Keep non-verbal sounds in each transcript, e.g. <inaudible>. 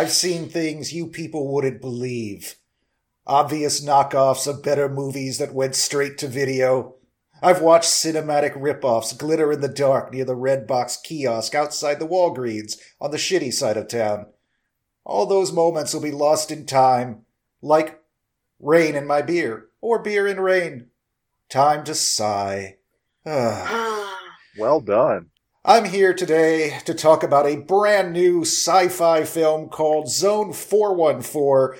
I've seen things you people wouldn't believe. Obvious knockoffs of better movies that went straight to video. I've watched cinematic ripoffs glitter in the dark near the red box kiosk outside the Walgreens on the shitty side of town. All those moments will be lost in time, like rain in my beer, or beer in rain. Time to sigh. <sighs> <sighs> Well done. I'm here today to talk about a brand new sci fi film called Zone 414.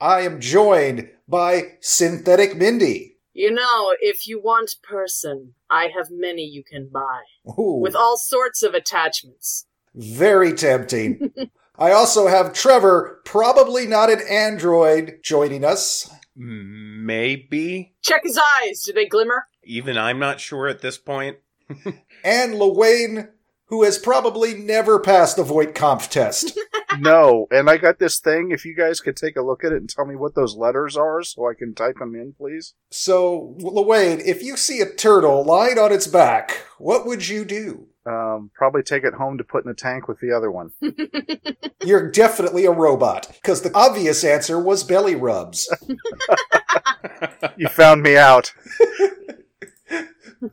I am joined by Synthetic Mindy. You know, if you want person, I have many you can buy. Ooh, With all sorts of attachments. very tempting. <laughs> I also have Trevor, probably not an android, joining us. Maybe. Check his eyes, do they glimmer? Even I'm not sure at this point. <laughs> And Lewayne, who has probably never passed the Voight-Kampff test. <laughs> no, and I got this thing. If you guys could take a look at it and tell me what those letters are so I can type them in, please. so, Lewayne, if you see a turtle lying on its back, what would you do? Um, probably take it home to put in the tank with the other one. <laughs> You're definitely a robot, because the obvious answer was belly rubs. <laughs> You found me out.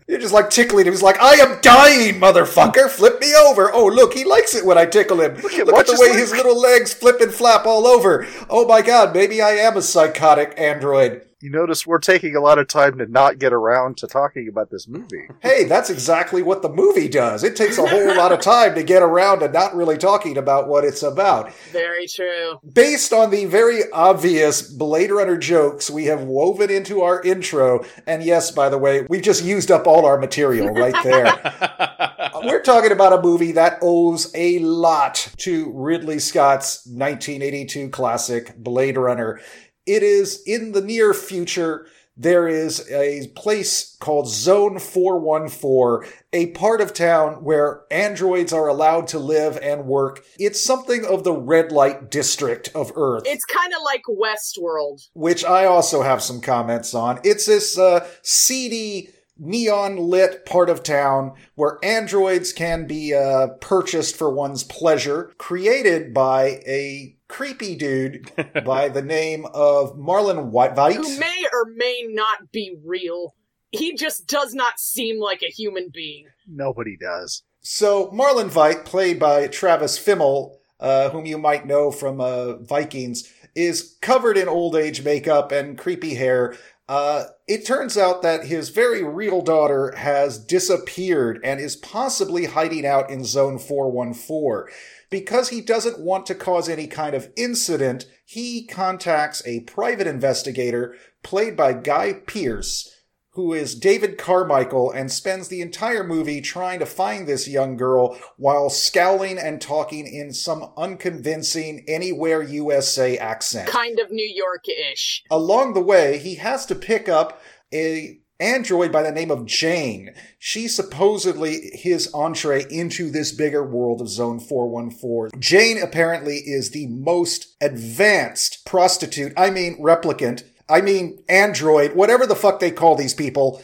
You're just like tickling him. He's like, I am dying, motherfucker. Flip me over. Oh, look, he likes it when I tickle him. Look at- at, the way his little legs flip and flap all over. Oh my god, maybe I am a psychotic android. You notice we're taking a lot of time to not get around to talking about this movie. Hey, that's exactly what the movie does. It takes a whole lot of time to get around to not really talking about what it's about. Very true. Based on the very obvious Blade Runner jokes we have woven into our intro, and yes, by the way, we've just used up all our material right there. <laughs> We're talking about a movie that owes a lot to Ridley Scott's 1982 classic Blade Runner. It is in the near future. There is a place called Zone 414, a part of town where androids are allowed to live and work. It's something of the red light district of Earth It's kind of like Westworld. which I also have some comments on. It's this uh, seedy, neon lit part of town where androids can be uh, purchased for one's pleasure, created by a creepy dude by the name of Marlon Veidt. Who may or may not be real. He just does not seem like a human being. Nobody does. So Marlon Veidt, played by Travis Fimmel, uh, whom you might know from uh, Vikings, is covered in old age makeup and creepy hair. Uh, it turns out that his very real daughter has disappeared and is possibly hiding out in Zone 414. Because he doesn't want to cause any kind of incident, he contacts a private investigator played by Guy Pearce, who is David Carmichael and spends the entire movie trying to find this young girl while scowling and talking in some unconvincing Anywhere USA accent. Kind of New York-ish. Along the way, he has to pick up a android by the name of Jane. She's supposedly his entree into this bigger world of Zone 414. Jane apparently is the most advanced prostitute, I mean replicant, I mean android, whatever the fuck they call these people.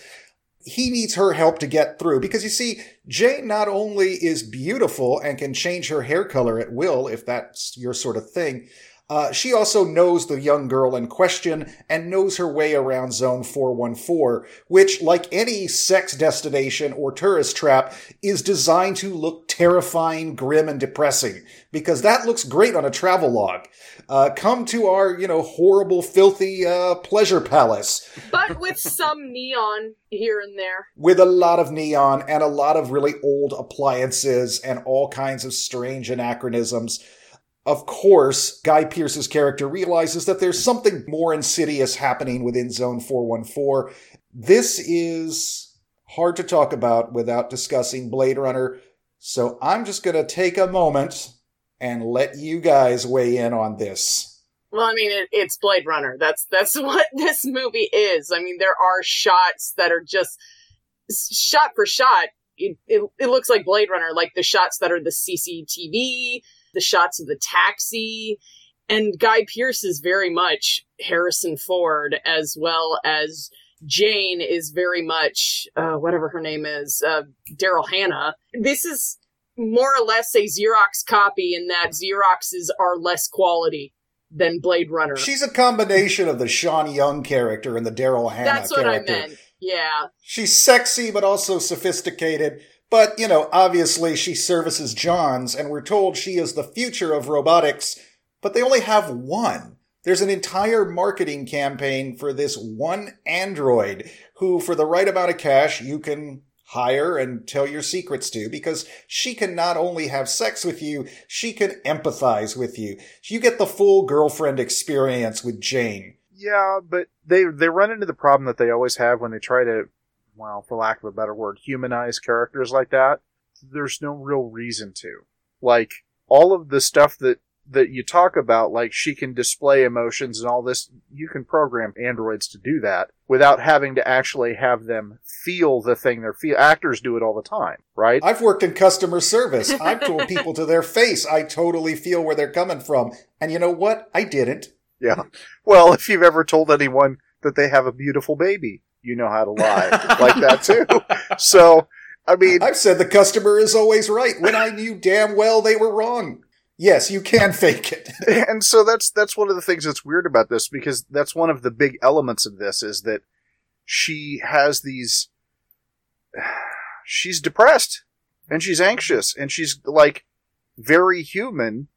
He needs her help to get through because you see, Jane not only is beautiful and can change her hair color at will if that's your sort of thing, uh, she also knows the young girl in question and knows her way around Zone 414, which, like any sex destination or tourist trap, is designed to look terrifying, grim, and depressing. Because that looks great on a travel log. Uh, come to our, you know, horrible, filthy uh, pleasure palace But with some neon here and there. with a lot of neon and a lot of really old appliances and all kinds of strange anachronisms. Of course, Guy Pearce's character realizes that there's something more insidious happening within Zone 414. This is hard to talk about without discussing Blade Runner, so I'm just going to take a moment and let you guys weigh in on this. Well, I mean, it, it's Blade Runner. That's that's <laughs> what this movie is. I mean, there are shots that are just shot for shot. It, it, it looks like Blade Runner, like the shots that are the CCTV, the shots of the taxi, and Guy Pearce is very much Harrison Ford, as well as Jane is very much uh, whatever her name is, uh, Daryl Hannah. This is more or less a Xerox copy in that Xeroxes are less quality than Blade Runner. She's a combination of the Sean Young character and the Daryl Hannah That's what character. I meant. Yeah. She's sexy but also sophisticated. But, you know, obviously she services Johns, and we're told she is the future of robotics, but they only have one. There's an entire marketing campaign for this one android who, for the right amount of cash, you can hire and tell your secrets to because she can not only have sex with you, she can empathize with you. You get the full girlfriend experience with Jane. Yeah, but they they run into the problem that they always have when they try to, well, for lack of a better word, humanize characters like that. There's no real reason to. Like all of the stuff that that you talk about, like she can display emotions and all this, you can program androids to do that without having to actually have them feel the thing they're feel. Actors do it all the time, right? I've worked in customer service. <laughs> I've told people to their face, I totally feel where they're coming from. And you know what? I didn't. Yeah. Well, if you've ever told anyone that they have a beautiful baby, you know how to lie like that too. <laughs> So, I mean, I've said the customer is always right when I knew damn well they were wrong. Yes, you can fake it. <laughs> and so that's that's one of the things that's weird about this because that's one of the big elements of this is that she has these <sighs> she's depressed and she's anxious and she's like very human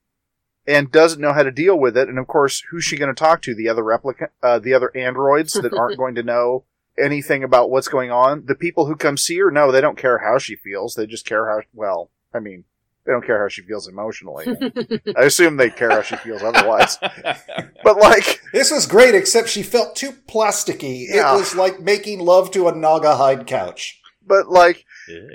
and doesn't know how to deal with it and of course who's she going to talk to the other replicant uh, the other androids that aren't <laughs> going to know anything about what's going on the people who come see her no they don't care how she feels they just care how well i mean they don't care how she feels emotionally <laughs> i assume they care how she feels otherwise <laughs> but like This was great, except she felt too plasticky. Yeah. It was like making love to a Naugahyde couch. but like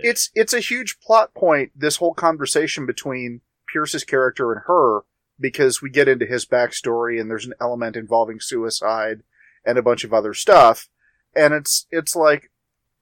it's it's a huge plot point this whole conversation between pearce's character and her because we get into his backstory and there's an element involving suicide and a bunch of other stuff and it's it's like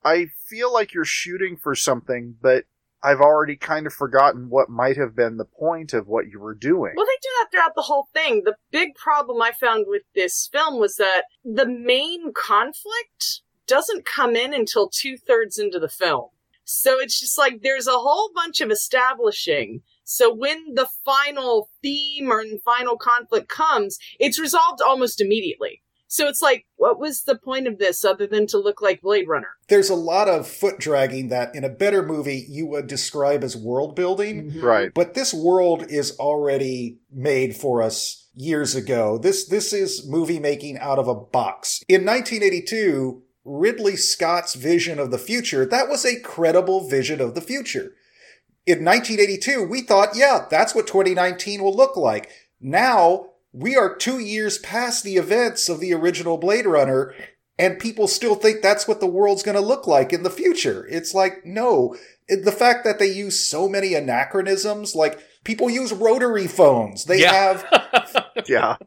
i feel like you're shooting for something but i've already kind of forgotten what might have been the point of what you were doing Well, they do that throughout the whole thing. The big problem I found with this film was that the main conflict doesn't come in until two thirds into the film. So it's just like there's a whole bunch of establishing. So when the final theme or final conflict comes, it's resolved almost immediately. So it's like, what was the point of this other than to look like Blade Runner? There's a lot of foot dragging that in a better movie you would describe as world building. Mm-hmm. right But this world is already made for us years ago. This this is movie making out of a box. In 1982, Ridley Scott's vision of the future, that was a credible vision of the future. In 1982, we thought, yeah, that's what 2019 will look like. Now, we are 2 years past the events of the original Blade Runner and people still think that's what the world's going to look like in the future. It's like, no. The fact that they use so many anachronisms, like people use rotary phones. They Yeah. have <laughs> yeah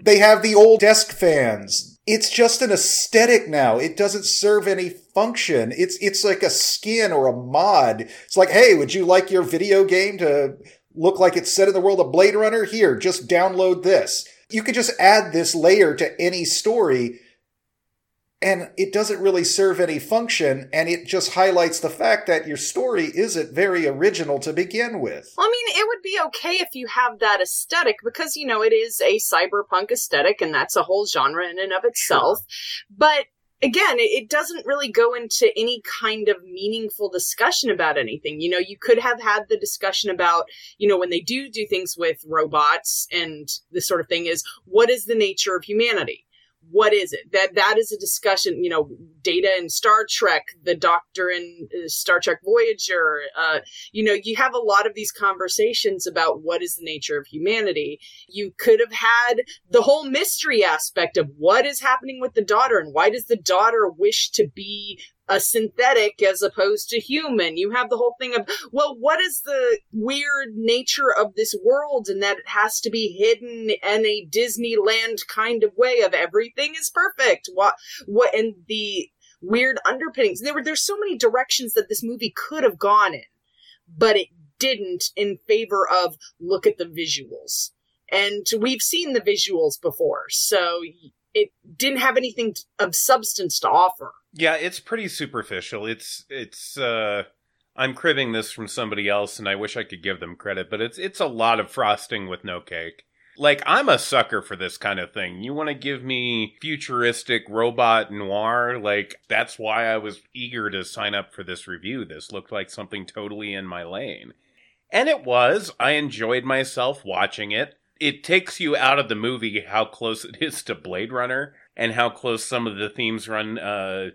they have the old desk fans. It's just an aesthetic now. It doesn't serve any function. It's it's like a skin or a mod. It's like, hey, would you like your video game to look like it's set in the world of Blade Runner? Here, just download this. You could just add this layer to any story and it doesn't really serve any function and it just highlights the fact that your story isn't very original to begin with. Well, I mean, it would be okay if you have that aesthetic because, you know, it is a cyberpunk aesthetic and that's a whole genre in and of itself. But again, it, doesn't really go into any kind of meaningful discussion about anything. You know, you could have had the discussion about, you know, when they do do things with robots and this sort of thing is what is the nature of humanity? What is it? That that is a discussion. You know, Data in Star Trek, the Doctor in uh, Star Trek Voyager. Uh, you know, you have a lot of these conversations about what is the nature of humanity. You could have had the whole mystery aspect of what is happening with the daughter and why does the daughter wish to be a synthetic as opposed to human. You have the whole thing of, well, what is the weird nature of this world and that it has to be hidden in a Disneyland kind of way of everything is perfect. What, what, and the weird underpinnings. There were, there's so many directions that this movie could have gone in, but it didn't in favor of look at the visuals. And we've seen the visuals before, so it didn't have anything of substance to offer. Yeah, it's pretty superficial. It's it's uh I'm cribbing this from somebody else and I wish I could give them credit, but it's it's a lot of frosting with no cake. Like I'm a sucker for this kind of thing. You want to give me futuristic robot noir, like that's why I was eager to sign up for this review. This looked like something totally in my lane. And it was. I enjoyed myself watching it it takes you out of the movie how close it is to Blade Runner and how close some of the themes run. Uh,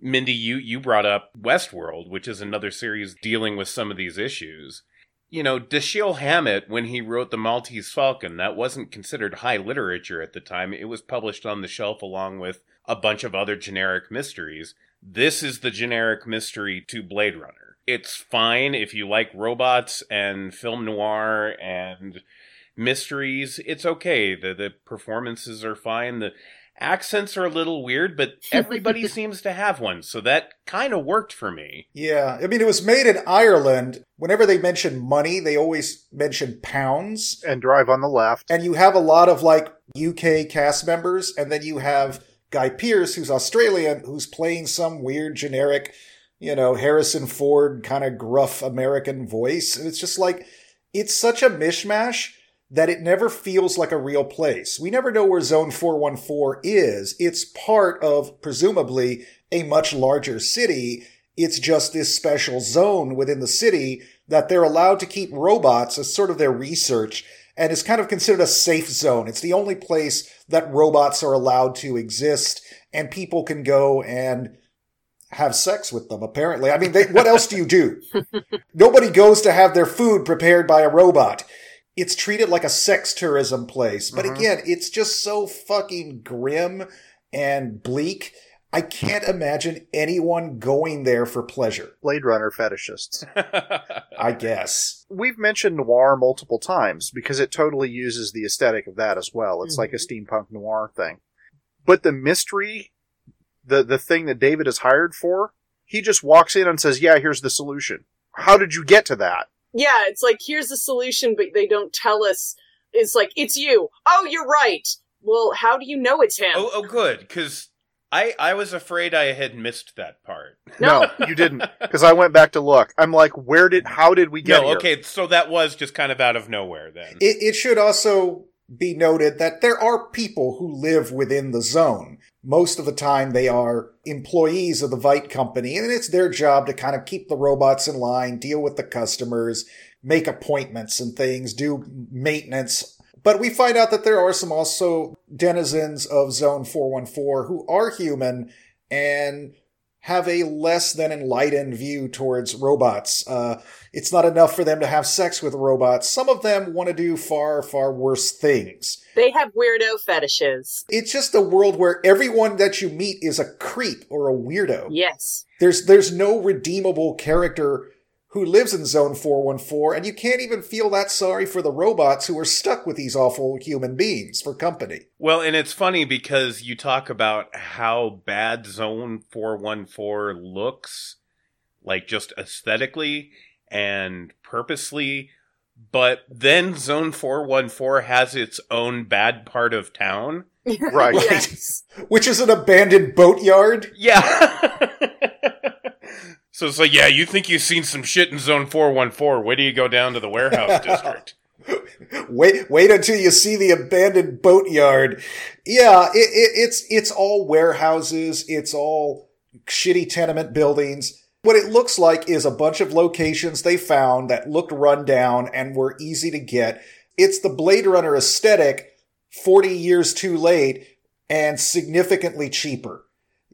Mindy, you you brought up Westworld, which is another series dealing with some of these issues. You know, Dashiell Hammett, when he wrote The Maltese Falcon, that wasn't considered high literature at the time. It was published on the shelf along with a bunch of other generic mysteries. This is the generic mystery to Blade Runner. It's fine if you like robots and film noir and mysteries. It's okay. The the performances are fine. The accents are a little weird, but <laughs> everybody seems to have one, so that kind of worked for me. Yeah, I mean, it was made in Ireland. Whenever they mention money, they always mention pounds. And drive on the left. And you have a lot of like UK cast members, and then you have Guy Pearce, who's Australian, who's playing some weird generic, you know, Harrison Ford kind of gruff American voice. And it's just like, it's such a mishmash that it never feels like a real place. We never know where Zone 414 is. It's part of, presumably, a much larger city. It's just this special zone within the city that they're allowed to keep robots as sort of their research and is kind of considered a safe zone. It's the only place that robots are allowed to exist and people can go and have sex with them, apparently. I mean, they, what else do you do? <laughs> Nobody goes to have their food prepared by a robot it's treated like a sex tourism place. But mm-hmm. again, it's just so fucking grim and bleak. I can't imagine anyone going there for pleasure. Blade Runner fetishists. <laughs> I guess. We've mentioned noir multiple times because it totally uses the aesthetic of that as well. It's mm-hmm. like a mm-hmm. steampunk noir thing. But the mystery, the, the thing that David is hired for, he just walks in and says, Yeah, here's the solution. How did you get to that? Yeah, it's like here's the solution, but they don't tell us. It's like it's you. Oh, you're right. Well, how do you know it's him? Oh, oh good, because I I was afraid I had missed that part. No, no you didn't, because I went back to look. I'm like, where did? How did we get? No, here? okay, so that was just kind of out of nowhere. Then it, it should also be noted that there are people who live within the zone. Most of the time, they are employees of the Veidt company, and it's their job to kind of keep the robots in line, deal with the customers, make appointments and things, do maintenance. But we find out that there are some also denizens of Zone 414 who are human and have a less than enlightened view towards robots. Uh, it's not enough for them to have sex with robots. Some of them want to do far, far worse things. They have weirdo fetishes. It's just a world where everyone that you meet is a creep or a weirdo. Yes. There's there's no redeemable character who lives in Zone 414, and you can't even feel that sorry for the robots who are stuck with these awful human beings for company. Well, and it's funny because you talk about how bad Zone 414 looks, like just aesthetically and purposely, but then Zone 414 has its own bad part of town. <laughs> Right. yes. <laughs> Which is an abandoned boatyard. Yeah. <laughs> So it's like, yeah, you think you've seen some shit in Zone 414. Wait do you go down to the warehouse <laughs> district. wait, wait until you see the abandoned boatyard. Yeah, it, it, it's, it's all warehouses. It's all shitty tenement buildings. What it looks like is a bunch of locations they found that looked run down and were easy to get. It's the Blade Runner aesthetic 40 years too late and significantly cheaper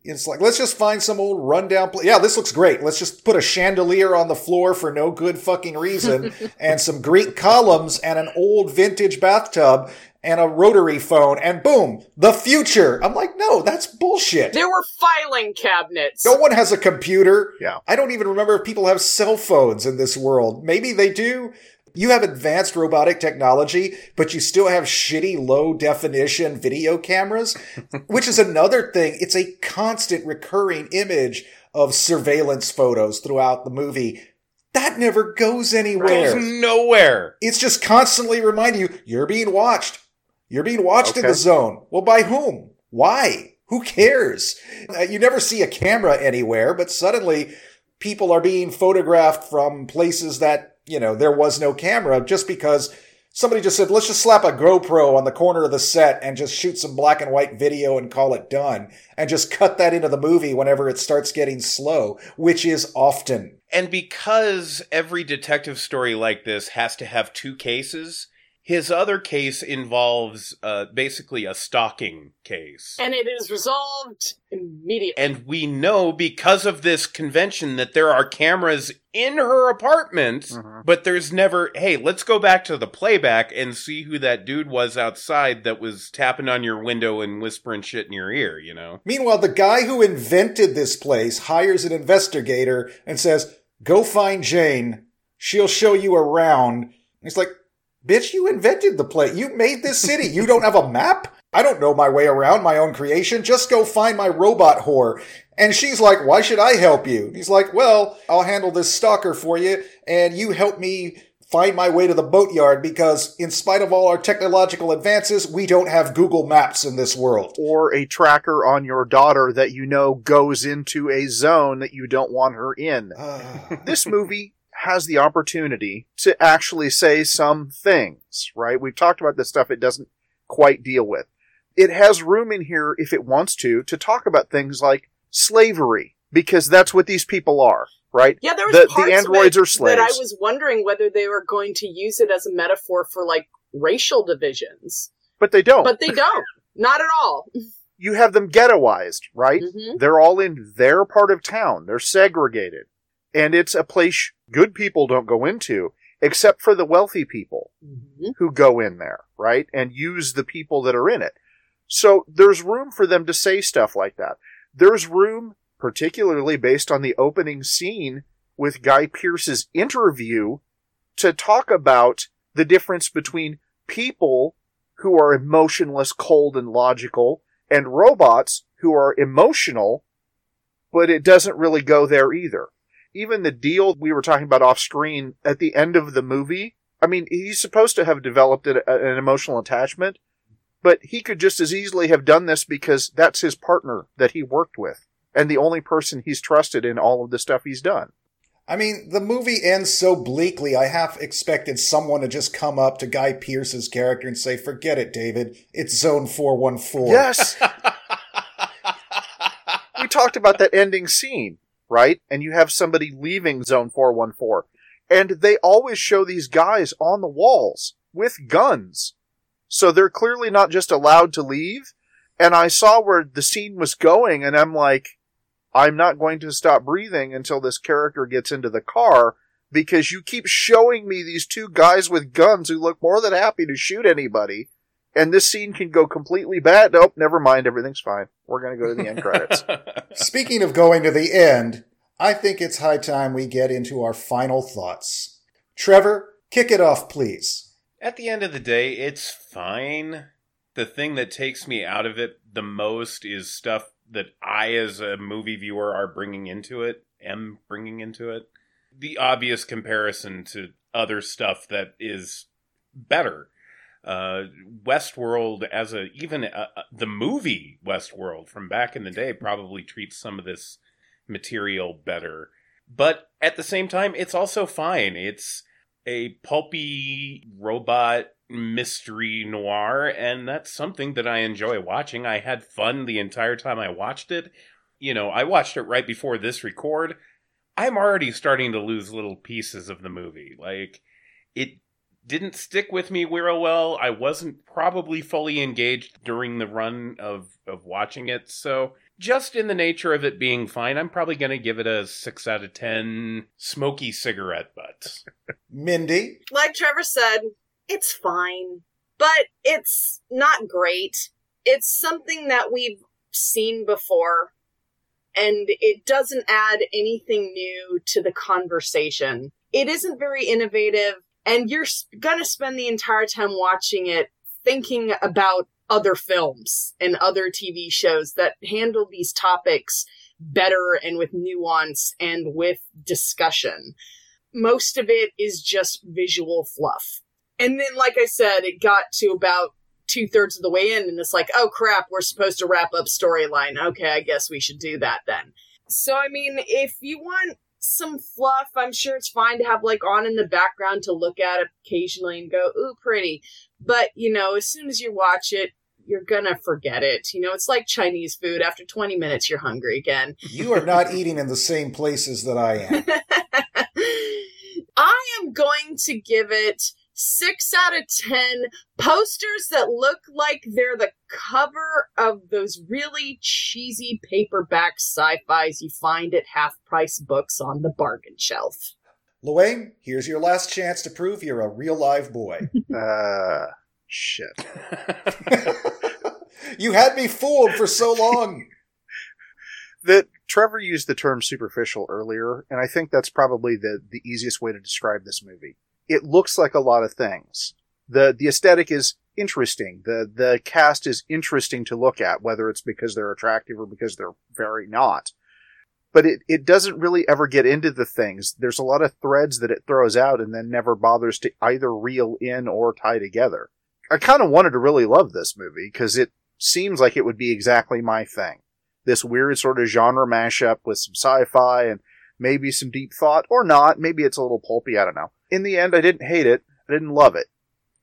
It's like, let's just find some old rundown. Pl- yeah, this looks great. Let's just put a chandelier on the floor for no good fucking reason <laughs> and some Greek columns and an old vintage bathtub and a rotary phone and boom, the future. I'm like, no, that's bullshit. There were filing cabinets. No one has a computer. Yeah. I don't even remember if people have cell phones in this world. Maybe they do. You have advanced robotic technology, but you still have shitty low definition video cameras, <laughs> which is another thing. It's a constant recurring image of surveillance photos throughout the movie. That never goes anywhere. Goes nowhere. It's just constantly reminding you, you're being watched. You're being watched in the zone. Well, by whom? Why? Who cares? Uh, you never see a camera anywhere, but suddenly people are being photographed from places that, you know, there was no camera just because somebody just said, let's just slap a GoPro on the corner of the set and just shoot some black and white video and call it done. And just cut that into the movie whenever it starts getting slow, which is often. And because every detective story like this has to have two cases, his other case involves uh, basically a stalking case. and it is resolved immediately. And we know because of this convention that there are cameras in her apartment, Mhm. but there's never, hey, let's go back to the playback and see who that dude was outside that was tapping on your window and whispering shit in your ear, you know? Meanwhile, the guy who invented this place hires an investigator and says, Go find Jane. She'll show you around. He's like, Bitch, you invented the place. You made this city. You don't have a map? I don't know my way around my own creation. Just go find my robot whore. And she's like, Why should I help you? He's like, Well, I'll handle this stalker for you, and you help me find my way to the boatyard because, in spite of all our technological advances, we don't have Google Maps in this world. Or a tracker on your daughter that you know goes into a zone that you don't want her in. Ah. this movie has the opportunity to actually say some things, right? We've talked about the stuff it doesn't quite deal with. It has room in here, if it wants to, to talk about things like slavery, because that's what these people are, right? Yeah, there was The- the androids are slaves. that I was wondering whether they were going to use it as a metaphor for like racial divisions, But they don't. but they <laughs> don't. Not at all. you have them ghettoized, right? Mhm. They're all in their part of town. They're segregated. And it's a place good people don't go into, except for the wealthy people. Mhm. who go in there, right? And use the people that are in it. So there's room for them to say stuff like that. There's room, particularly based on the opening scene with Guy Pearce's interview, to talk about the difference between people who are emotionless, cold, and logical, and robots who are emotional, but it doesn't really go there either. Even the deal we were talking about off screen at the end of the movie, I mean, he's supposed to have developed a, an emotional attachment, but he could just as easily have done this because that's his partner that he worked with and the only person he's trusted in all of the stuff he's done. I mean, the movie ends so bleakly, I half expected someone to just come up to Guy Pearce's character and say, Forget it, David. It's Zone 414. Yes, <laughs> we talked about that ending scene, right? And you have somebody leaving Zone 414. And they always show these guys on the walls with guns. So they're clearly not just allowed to leave. And I saw where the scene was going, and I'm like, I'm not going to stop breathing until this character gets into the car because you keep showing me these two guys with guns who look more than happy to shoot anybody. And this scene can go completely bad. Nope, never mind. Everything's fine. We're going to go to the end credits. <laughs> Speaking of going to the end, I think it's high time we get into our final thoughts. Trevor, kick it off, please. At the end of the day, it's fine. The thing that takes me out of it the most is stuff that I, as a movie viewer, are bringing into it, am bringing into it. The obvious comparison to other stuff that is better. Uh, Westworld, as a even uh, uh, the movie Westworld from back in the day, probably treats some of this material better. But at the same time, it's also fine. It's a pulpy robot mystery noir, and that's something that I enjoy watching. I had fun the entire time I watched it. You know, I watched it right before this record. I'm already starting to lose little pieces of the movie. Like, it didn't stick with me real well. I wasn't probably fully engaged during the run of, of watching it, so just in the nature of it being fine, I'm probably going to give it a 6 out of 10 smoky cigarette butts. <laughs> Mindy, Like Trevor said, it's fine, but it's not great. It's something that we've seen before, and it doesn't add anything new to the conversation. It isn't very innovative, and you're gonna spend the entire time watching it thinking about other films and other TV shows that handle these topics better and with nuance and with discussion. Most of it is just visual fluff. And then, like I said, it got to about two thirds of the way in, and it's like, oh crap, we're supposed to wrap up storyline. Okay, I guess we should do that then. So, I mean, if you want some fluff, I'm sure it's fine to have like on in the background to look at occasionally and go, ooh, pretty. But, you know, as soon as you watch it, you're gonna forget it. You know, it's like Chinese food. After 20 minutes, you're hungry again. you are not eating in the same places that I am. <laughs> I am going to give it six out of ten posters that look like they're the cover of those really cheesy paperback sci-fis you find at half-price books on the bargain shelf. Luane, here's your last chance to prove you're a real live boy. <laughs> Uh, shit. <laughs> you had me fooled for so long. <laughs> That Trevor used the term superficial earlier, and I think that's probably the, the easiest way to describe this movie. It looks like a lot of things. The the aesthetic is interesting. The the cast is interesting to look at, whether it's because they're attractive or because they're very not. But it, it doesn't really ever get into the things. There's a lot of threads that it throws out and then never bothers to either reel in or tie together. I kind of wanted to really love this movie because it seems like it would be exactly my thing this weird sort of genre mashup with some sci-fi and maybe some deep thought or not. Maybe it's a little pulpy. I don't know. In the end, I didn't hate it. I didn't love it.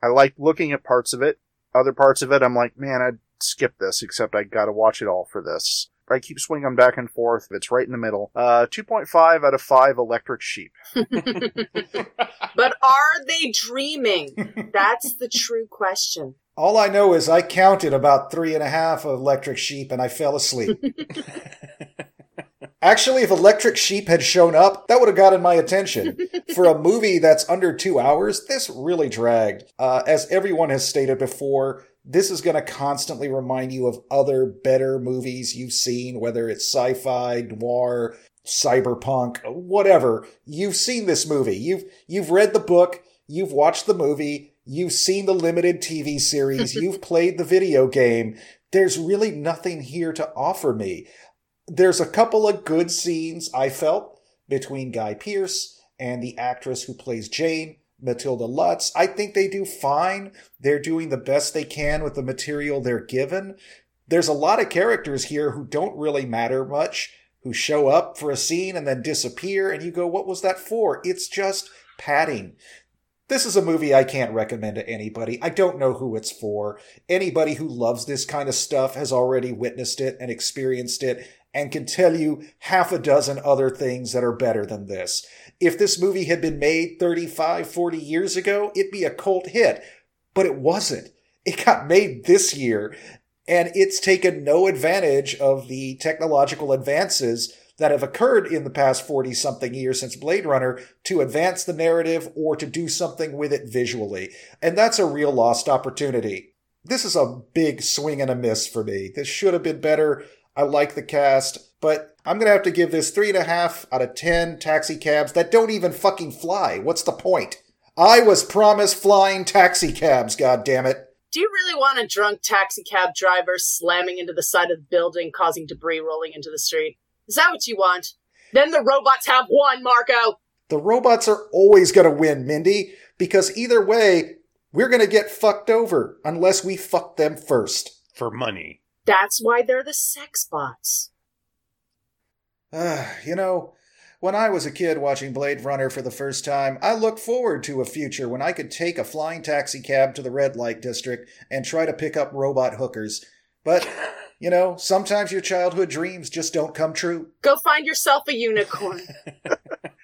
I liked looking at parts of it. Other parts of it, I'm like, man, I'd skip this, except I gotta watch it all for this. I keep swinging back and forth. If it's right in the middle. Uh, 2.5 out of 5 electric sheep. <laughs> <laughs> But are they dreaming? That's the true question. All I know is I counted about three and a half electric sheep and I fell asleep. <laughs> Actually, if Electric Sheep had shown up, that would have gotten my attention. <laughs> For a movie that's under two hours, this really dragged. Uh, as everyone has stated before, this is going to constantly remind you of other better movies you've seen, whether it's sci fi, noir, cyberpunk, whatever. You've seen this movie. You've, you've read the book. You've watched the movie. You've seen the limited TV series. <laughs> You've played the video game. There's really nothing here to offer me there's a couple of good scenes I felt between Guy Pearce and the actress who plays Jane, Matilda Lutz. I think they do fine. They're doing the best they can with the material they're given. There's a lot of characters here who don't really matter much, who show up for a scene and then disappear, and you go, what was that for? It's just padding. This is a movie I can't recommend to anybody. I don't know who it's for. Anybody who loves this kind of stuff has already witnessed it and experienced it and can tell you half a dozen other things that are better than this. If this movie had been made 35, 40 years ago, it'd be a cult hit. But it wasn't. It got made this year, and it's taken no advantage of the technological advances that have occurred in the past 40 something years since Blade Runner to advance the narrative or to do something with it visually. And that's a real lost opportunity. This is a big swing and a miss for me. This should have been better. I like the cast, but I'm gonna have to give this three and a half out of ten taxi cabs that don't even fucking fly. What's the point? I was promised flying taxi cabs, god damn it. Do you really want a drunk taxi cab driver slamming into the side of the building, causing debris rolling into the street? Is that what you want? Then the robots have won, Marco! The robots are always gonna win, Mindy, because either way, we're gonna get fucked over unless we fuck them first. For money. That's why they're the sex bots. Uh, <sighs> you know, when I was a kid watching Blade Runner for the first time, I looked forward to a future when I could take a flying taxi cab to the red light district and try to pick up robot hookers. But, you know, sometimes your childhood dreams just don't come true. Go find yourself a unicorn. <laughs>